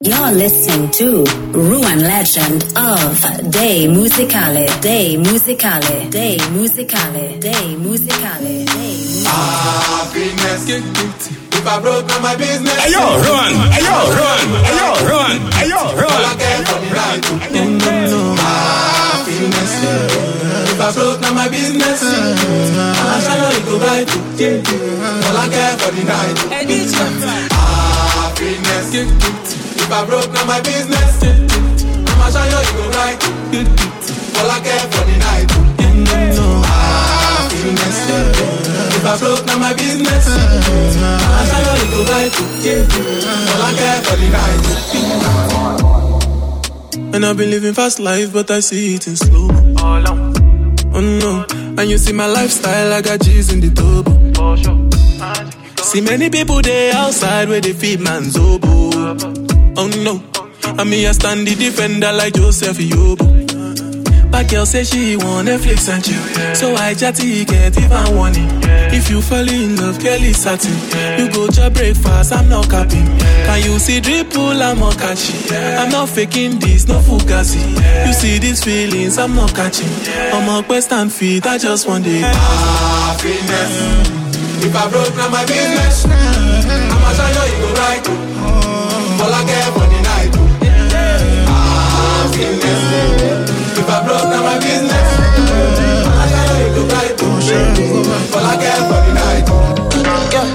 You're listening to Ruan Legend of Day Musicale, Day Musicale, Day Musicale, Day Musicale, Day Happiness. If I broke down my business. Hey yo, run! Hey yo, run! Hey yo, run! Hey yo, All I run! care for the night. Happiness. If I broke down my business. I shall not go right. All I care for the night. Happiness. If I broke down my business. I shall not go right. All I care for the night. Ah, Happiness. If I broke down my business. I shall not go right. All I care for the night. And I've been living fast life, but I see it in slow. Oh no, and you see my lifestyle, I got G's in the turbo. See many people there outside where they feed man's oboe. Oh no, and me I stand the defender like Joseph Yobo. But girl say she want Netflix and chill, so I chatty get even warning. If you fall in love, girl is satin. You go to breakfast, I'm not capping. Can you see dripple, I'm not catching. I'm not faking this, no fugazi. You see these feelings, I'm not catching. I'm a quest and feet, I just want it. happiness. If I broke down my business, I'ma show you go right. I care for the night. Ah, Happiness. If I broke down my business, I'ma show you you go right. All I care for the night. Yeah,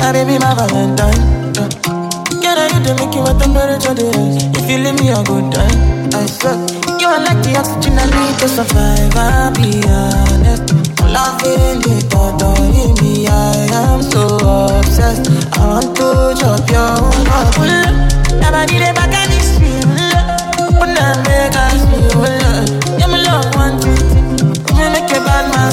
my baby, my Valentine. Yeah. I you to make you a temperature the? If you leave me a good time, I swear. You are like the oxygen I need to survive. I'll be honest. Loving the thought of me, I am so obsessed. I want to chop your own Never did real. Now make us love. Yeah, my love one thing. Me make a bad man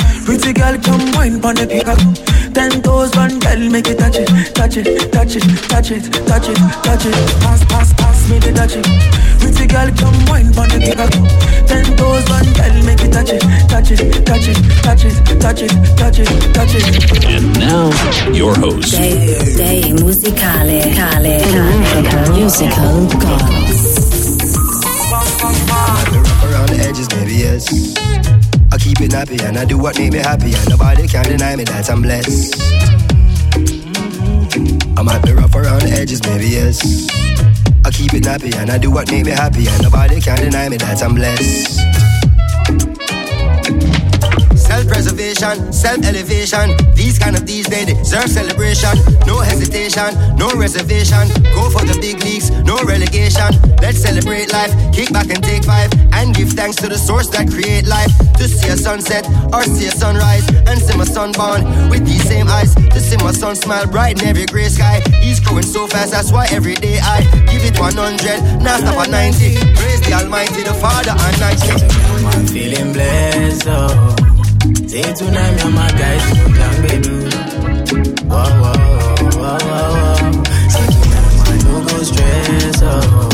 Pretty girl, come wine pon the pick Ten toes, one girl, make it touch it, touch it, touch it, touch it, touch it, touch it. Pass, pass, pass me the dutchie. Pretty girl, come wine pon the pick Ten toes, one girl, make it touch it, touch it, touch it, touch it, touch it, touch it, touch it. And now, your host. Day, day Musicale, Cale, Cale, Musical Gods. rough around the edges, maybe yes. I keep it nappy and I do what make me happy, and nobody can deny me that I'm blessed. I might be rough around the edges, maybe yes. I keep it nappy and I do what make me happy, and nobody can deny me that I'm blessed. Self-preservation, self-elevation. These kind of these they deserve celebration. No hesitation, no reservation. Go for the big leagues, no relegation. Let's celebrate life, kick back and take five, and give thanks to the source that create life. To see a sunset or see a sunrise, and see my son born with these same eyes. To see my son smile bright in every gray sky. He's growing so fast, that's why every day I give it 100, now stop at 90. Praise the Almighty, the Father and 90. I'm feeling blessed, oh. Say tonight, me and my guys go down, baby. Whoa, whoa, whoa, whoa, whoa. Say tonight, man, no go stress, oh.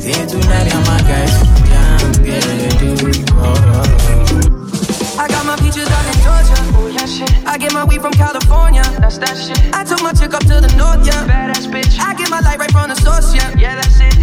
Say tonight, me and my guys go down, baby. Whoa, whoa, whoa. I got my peaches down in Georgia. Oh yeah, shit. I get my weed from California. That's that shit. I took my chick up to the north, yeah. Badass bitch. I get my light right from the source, yeah. Yeah, that's it.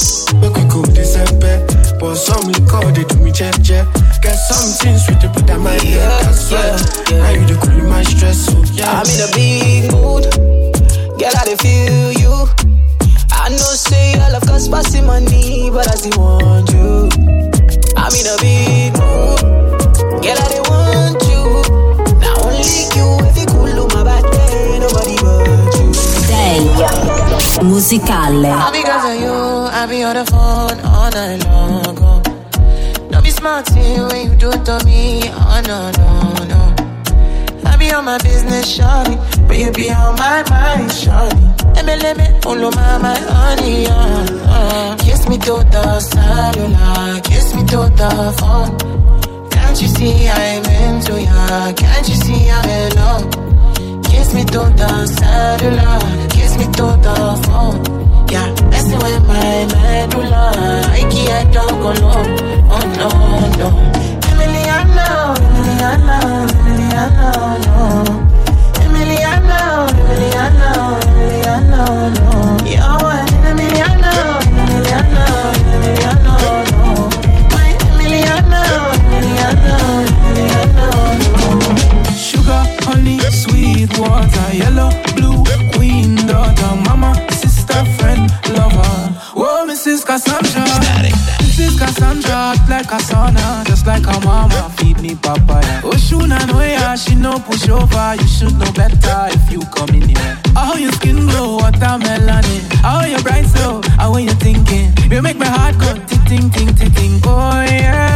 Yeah. Make we go December. But some liquor, they do me jet jet. Get something sweet to put on my head, I swear. Yeah, yeah. Now you the cool my stress, so yeah. I'm in a big mood. Girl, I feel you. I know say I love cause passing money, but I still want you. I'm in a big mood. Girl, I want you. Now only you, if you cool on my bad day, nobody but you. Day musicale. I be on the phone all night long. Oh. Don't be smart when you do it to me. Oh no no no. I be on my business, shawty, but you be on my mind, shawty. MLM, all of my, my honey, uh, uh. Kiss me to the cellular, kiss me to the phone. Can't you see I'm into ya? Can't you see I'm in love? Kiss me to the cellular, me to the phone. Yeah, messing with my medulla. I can't talk alone. Oh no, no. Emiliano, Emiliano, Emiliano, no. Emiliano, Emiliano, Emiliano, no. Yo, Emiliano, Emiliano, Emiliano, no. My Emiliano, Emiliano, Emiliano, no. Sugar, honey, sweet water, yellow, Oh. Cassandra. Mrs. Cassandra, hot like a sauna, just like her mama. Feed me papaya. Oh, Shuna, no, yeah, she no push over. You should know better if you come in here. How your skin glow, watermelon. It. How your bright so, how when you thinking. You make my heart go tick, ting, ting, ting, ting. Oh, yeah,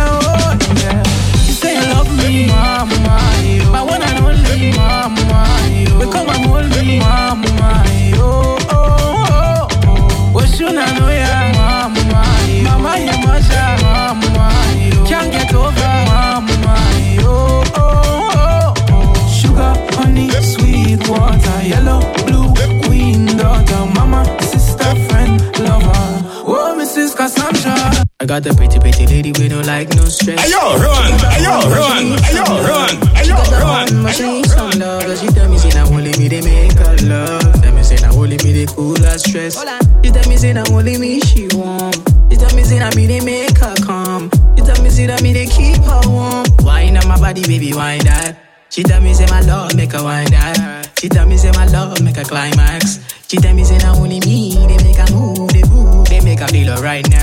got the pretty, pretty lady we don't like no stress. Hey yo, run! Hey yo, run! Hey yo, run! Hey yo, run! But she need some love, cause she tell me say now only me they make her love. Tell me say now only me they cool her stress. She tell me say now only me she want. She tell me say now me they make her calm. She tell me say that me they keep her warm. Wine on my body, baby, wine that. She tell me say my love make her wine that. She tell me say my love make her climax. She tell me say now only me they make her move, they move, they make her feel alright now.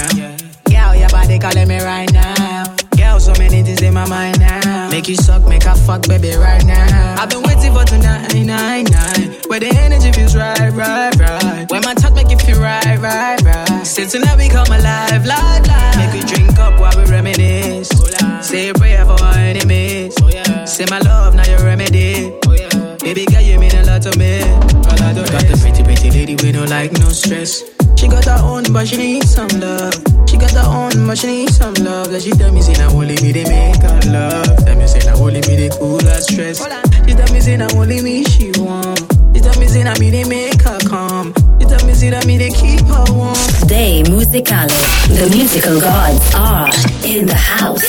Make you suck, make her fuck, baby, right now. I've been waiting for tonight, night, night. Where the energy feels right, right, right. When my touch make you feel right, right, right. Since tonight we come alive, live, live. Make we drink up while we reminisce. Oh, Say a prayer for our enemies. Oh, Say my love, now your remedy. Oh, baby girl, you mean a lot to me. I don't got the pretty, pretty lady we don't like no stress. She got her own, but she needs some love. She got her own, but she needs some love. That she tell me, say, now only me, they make her love. Tell me, say, now only me, they cool her stress. She tell me, say, now only me, she want. She tell me, say, now me, they make her calm. She tell me, say, that me, they keep her warm. Day Musicale. The musical gods are in the house.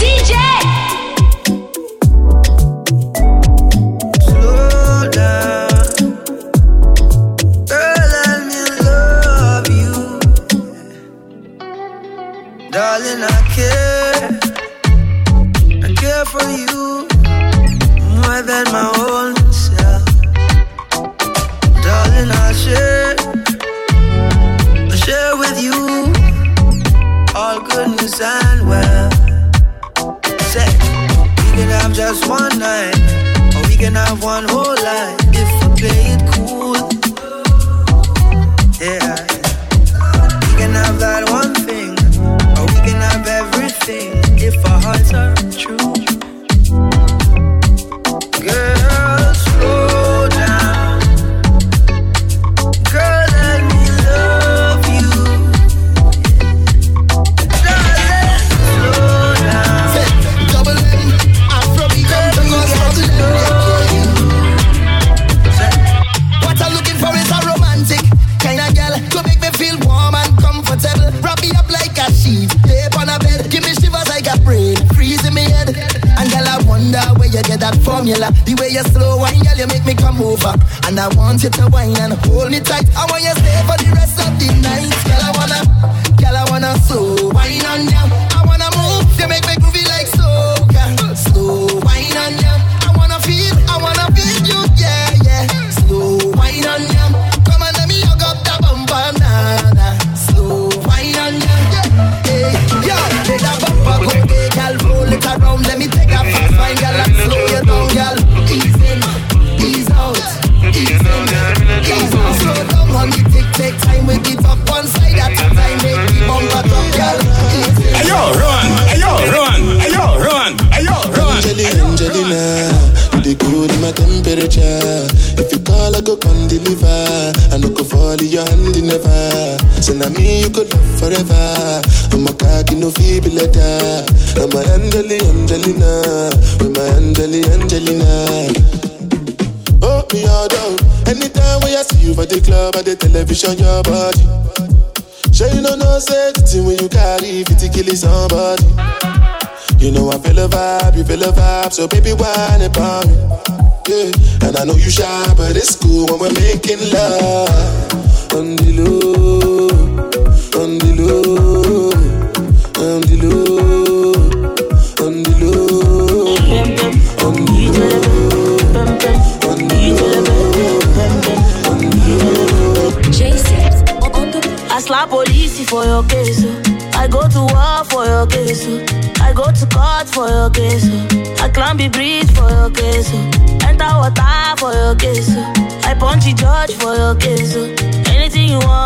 DJ! Over. And I want you to wine and hold me tight. I want you to stay for the rest Say na me you could love forever. I'm a cocky no feeble letter. I'm a Angelina, Angelina, with my Angelina, Angelina. Oh, me all down. Anytime when I see you for the club or the television, your body. Sure you know no thing when you carry 50 kill somebody. You know I feel a vibe, you feel a vibe, so baby whine about me. Yeah, and I know you shy, but it's cool when we're making love. On the low, Enter water for your case. oh. I punch the judge for your case. oh. Anything you want,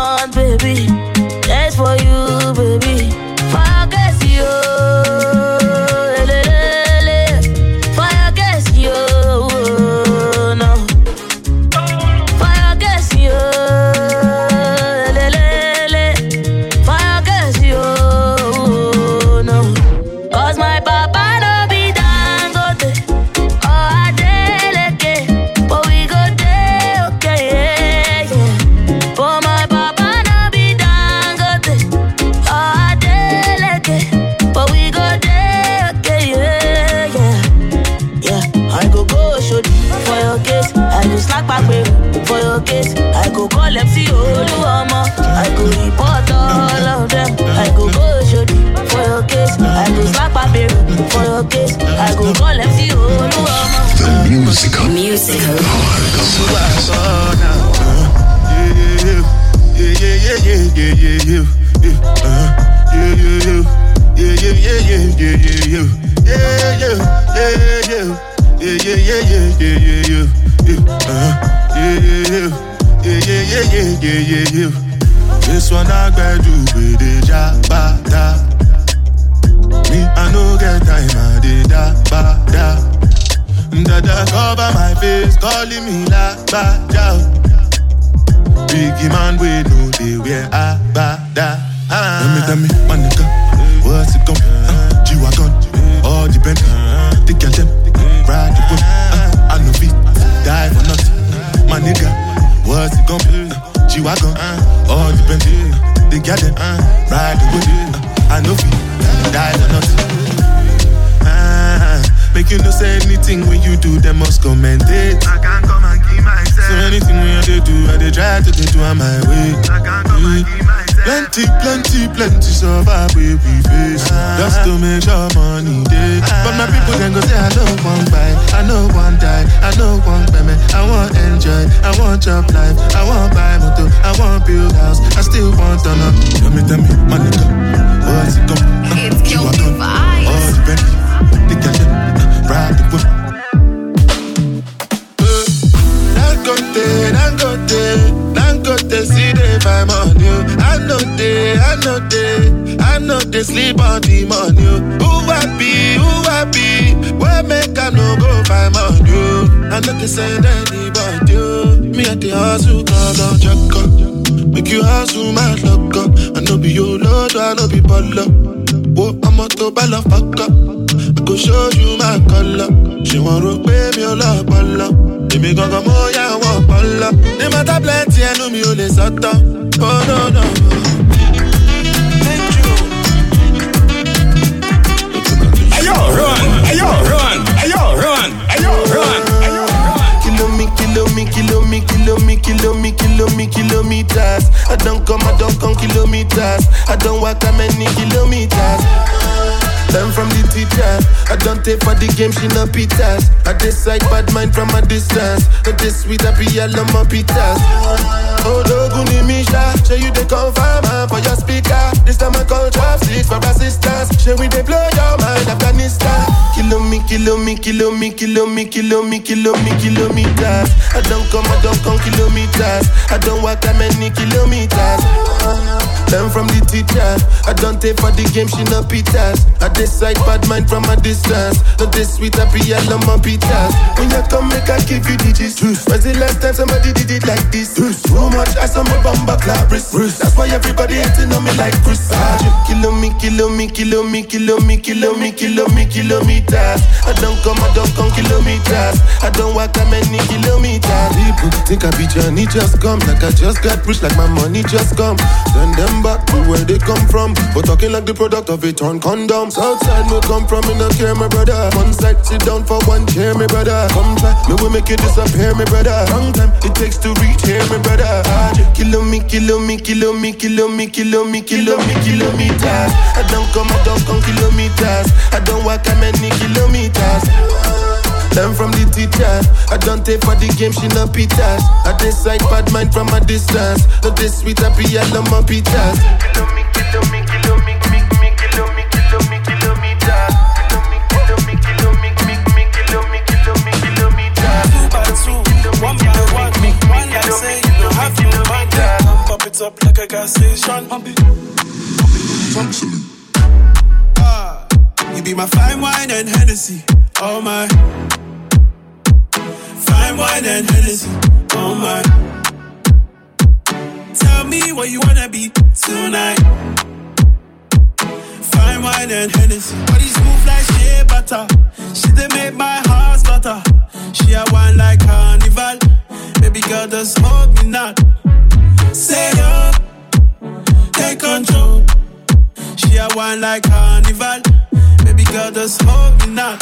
your case. I go call MC Oluomo. I go report all of them. I go go show for your case. I go slack back babe, for your case. I go call MC Oluomo. The musical. musical. This one I gotta do with the jabata. Me, I no get time, I did da ba da. Cover my face, calling me la ba da. Biggie man, we know they wear a ba da. Tell me, tell me, my nigga, what's it gon' be? Uh, G-Wagon, all the Bentley, the girl them, what's it gon' Uh, G-Wagon, all the Bentley, the girl them, ride the. Uh, I know feet, die for nothing. Ah, make you no say anything when you do, they must commend it. I can't come and keep myself. So anything when I dey do, I dey try to dey do on my way. I can't come and keep myself. Plenty, plenty, plenty survive we we face. Just to make sure money day. But my people then go say I don't want buy, I know one die, I know one payment. I want enjoy, I want job life, I want buy motor, I want build house, I still want turn up. Tell me, tell me, my nigga, what's it come? It's You are vibes. All the Bentley, the them, ride the whip. Know they, I know they sleep on the money. oh. Who happy, who happy, where make I no go find money? oh. I know they send anybody. oh. Me at the hustle, go go check up. Make you hustle, my luck up. I know be your lord, I know be baller. Whoa, I'm a to ball fuck up. I go show you my color. She want to pay me a lot, bala. Èmi gangan mo yà wọ́n pọ́nlọ. Ní mọ́tà plenty ẹnu mi ò lè. Oh no, no yo, run, hey yo, run, ayo, run. Kilo me, kilo me, kilo me, kilo me, kilo me, kilo me, kilometers. I don't come, I don't come kilometers. I don't walk that many kilometers. I'm from the teacher. I don't take for the game, she no pitas. I decide bad mind from a distance. But this sweet, I be all on my pitas. Oh, Doguni Misha, show you the confirm for your speaker. This time I call chopsticks for assistance. Show we they blow your mind, Afghanistan. Kilo me, kilo me, kilo me, kilo me, kilo me, kilo me, kilometers. I don't come, I don't come kilometers. I don't walk that many kilometers. Learn from the teacher. I don't take for the game, she no pitas. I decide bad mind from a distance. Not this sweet, happy yellow my pitas. When you come, make I give you digits. When's the last time somebody did it like this? Too much ice on my bumper clap wrist. That's why everybody hating on me like Chris. Kilo me, kilo me, kilo me, kilo me, kilo me, kilo me, kilometers. I don't come, I don't come kilometers. I don't walk that many kilometers. People think I be Johnny just come. Like I just got rich, like my money just come. Send them back to where they come from. But talking like the product of a torn condom. Southside me come from, me no care, my brother. One side, sit down for one chair, my brother. Come try, me will make you disappear, my brother. Long time it takes to reach here, my brother. Kilo me, kilo me, kilo me, kilo me, kilo me, kilo me, kilometers. I don't come, I don't come kilometers. I don't walk that many kilometers. Learn from the teacher. I don't take for the game, she no pitas. I decide bad mind from a distance. Not this sweet, happy, yellow my pitas. Kilo me, kilo me, kilo me, kilo me, kilo me. Kilo me, kilo me, kilo me, me, me, kilo me, kilo me, kilometers. Two by two, one by one. One like say Come up like a gas station. Pump it, pump it. Ah, you be my fine wine and Hennessy. Oh my. Fine wine and Hennessy. Oh my. Tell me what you wanna be tonight. Fine wine and Hennessy. Body smooth like shea butter. She they make my heart stutter. She a wine like carnival. Baby girl, just hold me not. Say yo, take control. She a wine like carnival. Baby girl, just hold me not.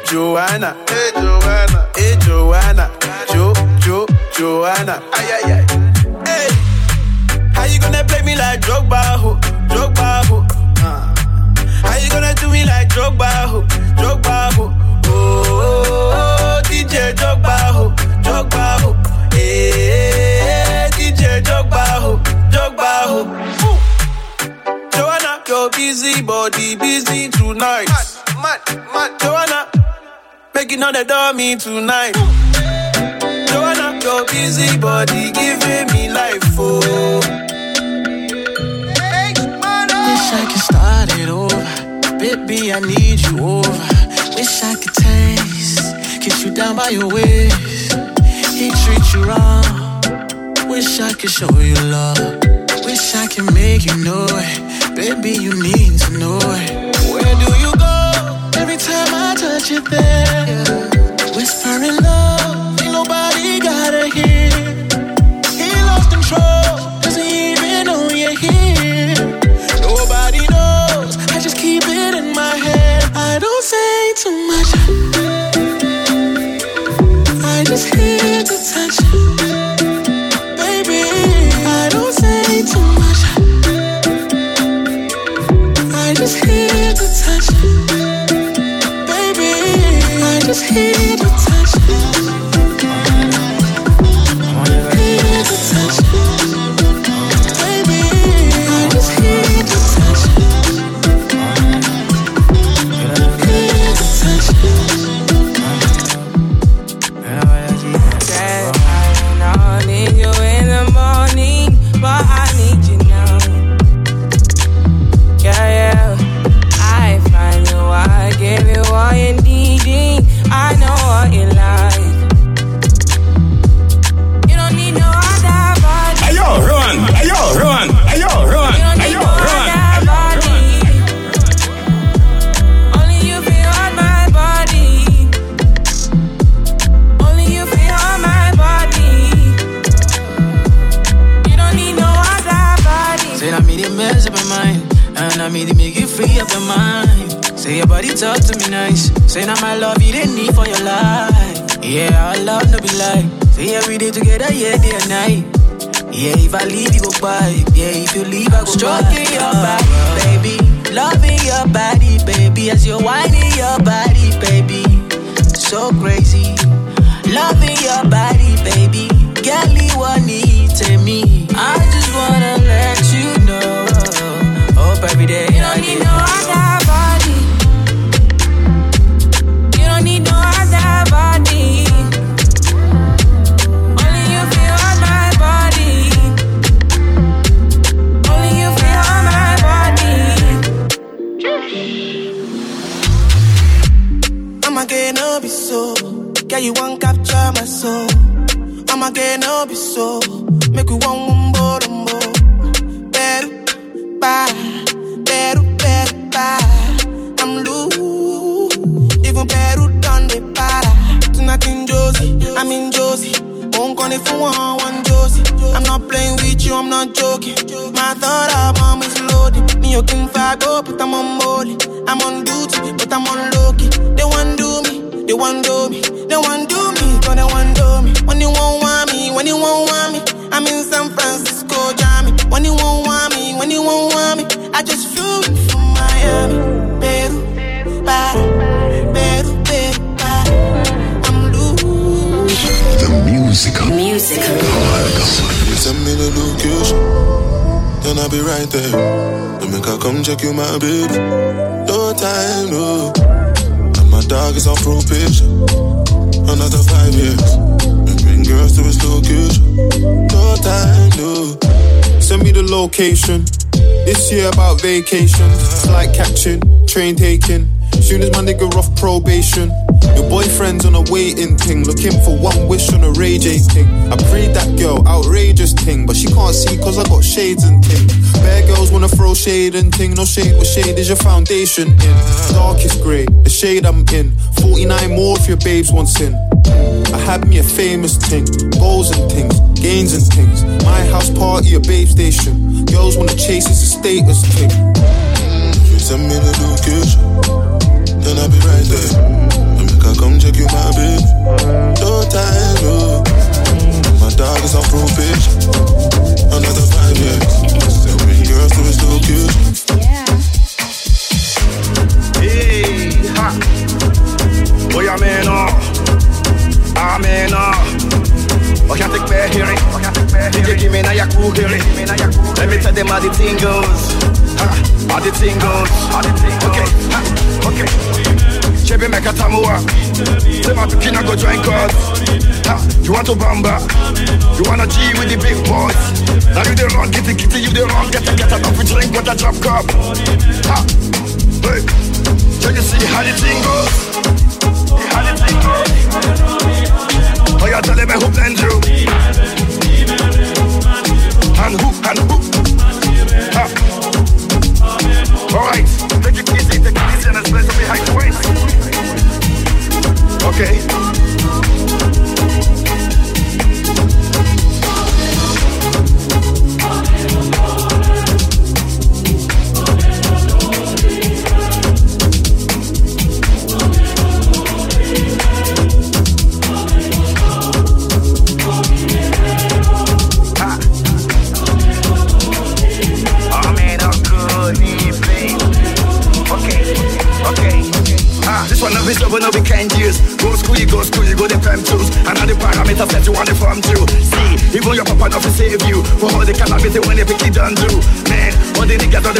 Joanna? Hey Joanna, hey Joanna, Jo, Jo, Joanna? Ay ay ay. Hey, how you gonna play me like Drogba, ho, Drogba, ho? Uh. How you gonna do me like Drogba, ho, Drogba, ho? Oh, oh, oh, DJ Drogba, ho, Drogba, ho. Hey, DJ Drogba, ho, Drogba, ho. Ooh. Joanna, your busy body busy tonight. Mad, mad, mad. Joanna, making all the dummy tonight. Joanna, your busy body giving me life, oh. Wish I could start it over. Baby, I need you over. Wish I could taste, kiss you down by your waist. He treat you wrong. Wish I could show you love. Wish I could make you know it. Baby, you need to know it. Where do you go? I touch there. Whispering love, ain't nobody gotta hear. He lost control, if I leave, you go by. Yeah, if you leave, I go Stroking your back, baby. Loving your body, baby. As you're whining I'ma no be so. Make we one one more, more. Better, bye. Better, better, bye. I'm loose. Even better done the para. Tonight in Josie, I'm in Josie. Won't call it for one, one Josie. I'm not playing with you, I'm not joking. My thought album is loaded. Me, you can go, but I'm on molly. I'm on duty, but I'm on low key. They want do me, they want do I just flew in from Miami, Peru, para, Peru, Peru, para. I'm loose. The musical. Musical. You send me the location, then I'll be right there. Then make I come check you, my baby. No time, no. And my dog is on probation. Another five years. And bring girls to his location. No time, no. Send me the location. This year about vacations. Flight catching, train taking. Soon as my nigga off probation. Your boyfriend's on a waiting thing, looking for one wish on a Ray J thing. I prayed that girl, outrageous thing, but she can't see cause I got shades and thing. Bad girls wanna throw shade and thing, no shade with shade is your foundation in. Darkest grey, the shade I'm in. 49 more if your babes want sin. I had me a famous thing, goals and things, gains and things. My house party, a babe station. Girls wanna chase, it's a status thing. You send me the location, then I'll be right there. Mm-hmm. And make I come check you, my baby. No time, no. Mm-hmm. My dog is on probation. Another five years. Still bring girls to his location. Yeah. Hey, ha. Boy, I'm in awe. I'm in awe. Oh, can't take back hearing. DJ, give me now your hearing. Let me tell them how the thing goes. How the thing goes. Okay, okay. Chebe meka tamua. Say my pikina go join. Ha, you want to bamba? You wanna G with the big boys? Now you the wrong, kitty kitty, you the wrong, get a get a coffee drink, what a drop cup. Ha, hey, can you see how the thing goes?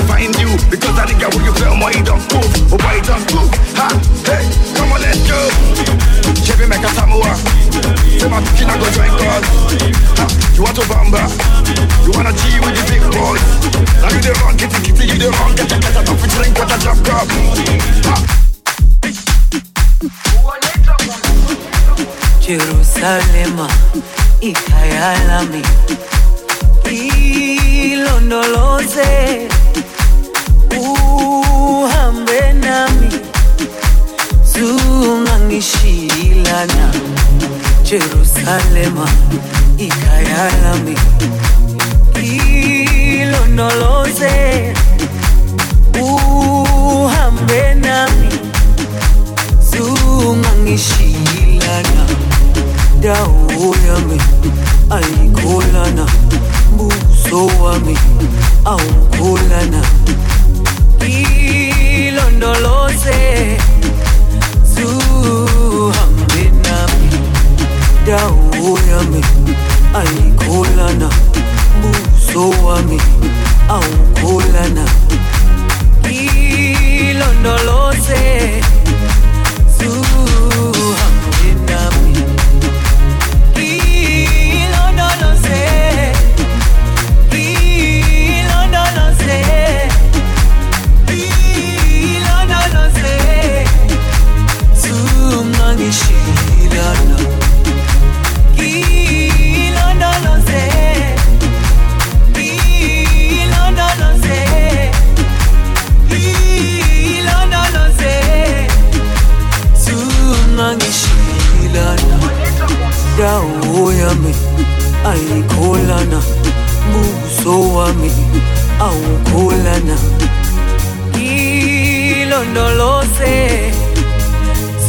The find you. Because that nigga who you feel he don't move. Oh he don't move. Ha, hey, come on, let's go. Chevy make a Samoa. Say my pikin I go join God. Ha, you want to bamba? You wanna G with the big boys? Now you the wrong, kitty kitty, you the wrong, get a a coffee drink, what a drop cup. Ha. Jerusalema ikayalami nilondoloze, uhambe nami, zungangishilana Jerusalema ikhaya lami. Ilondoloze uhambe nami zungangishilana dawo yami me. Oh, oh, la. sana uso wami aukulana ilondolose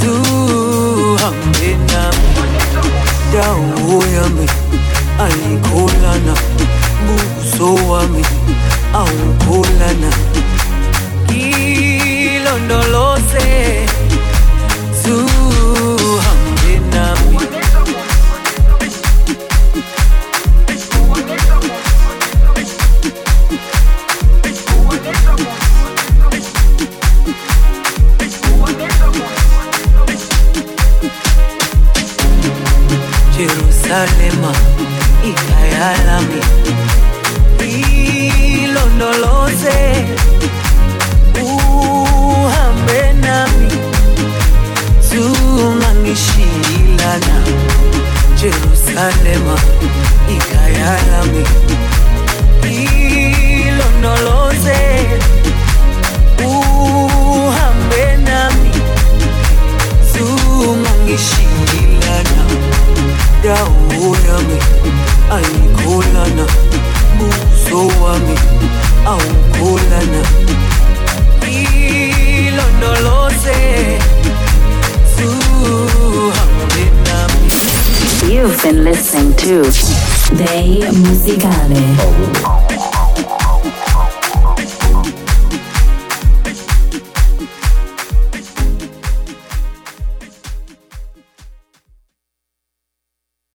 zuhambe nami. Dawo yami ayikholana buso wami awukholana ilondolose Jerusalema ikhaya lami ilondoloze uhambe nami. Zungangishilana Jerusalema ikhaya lami ilondoloze uhambe nami. Zungangishilana You've been listening to Day Musicale.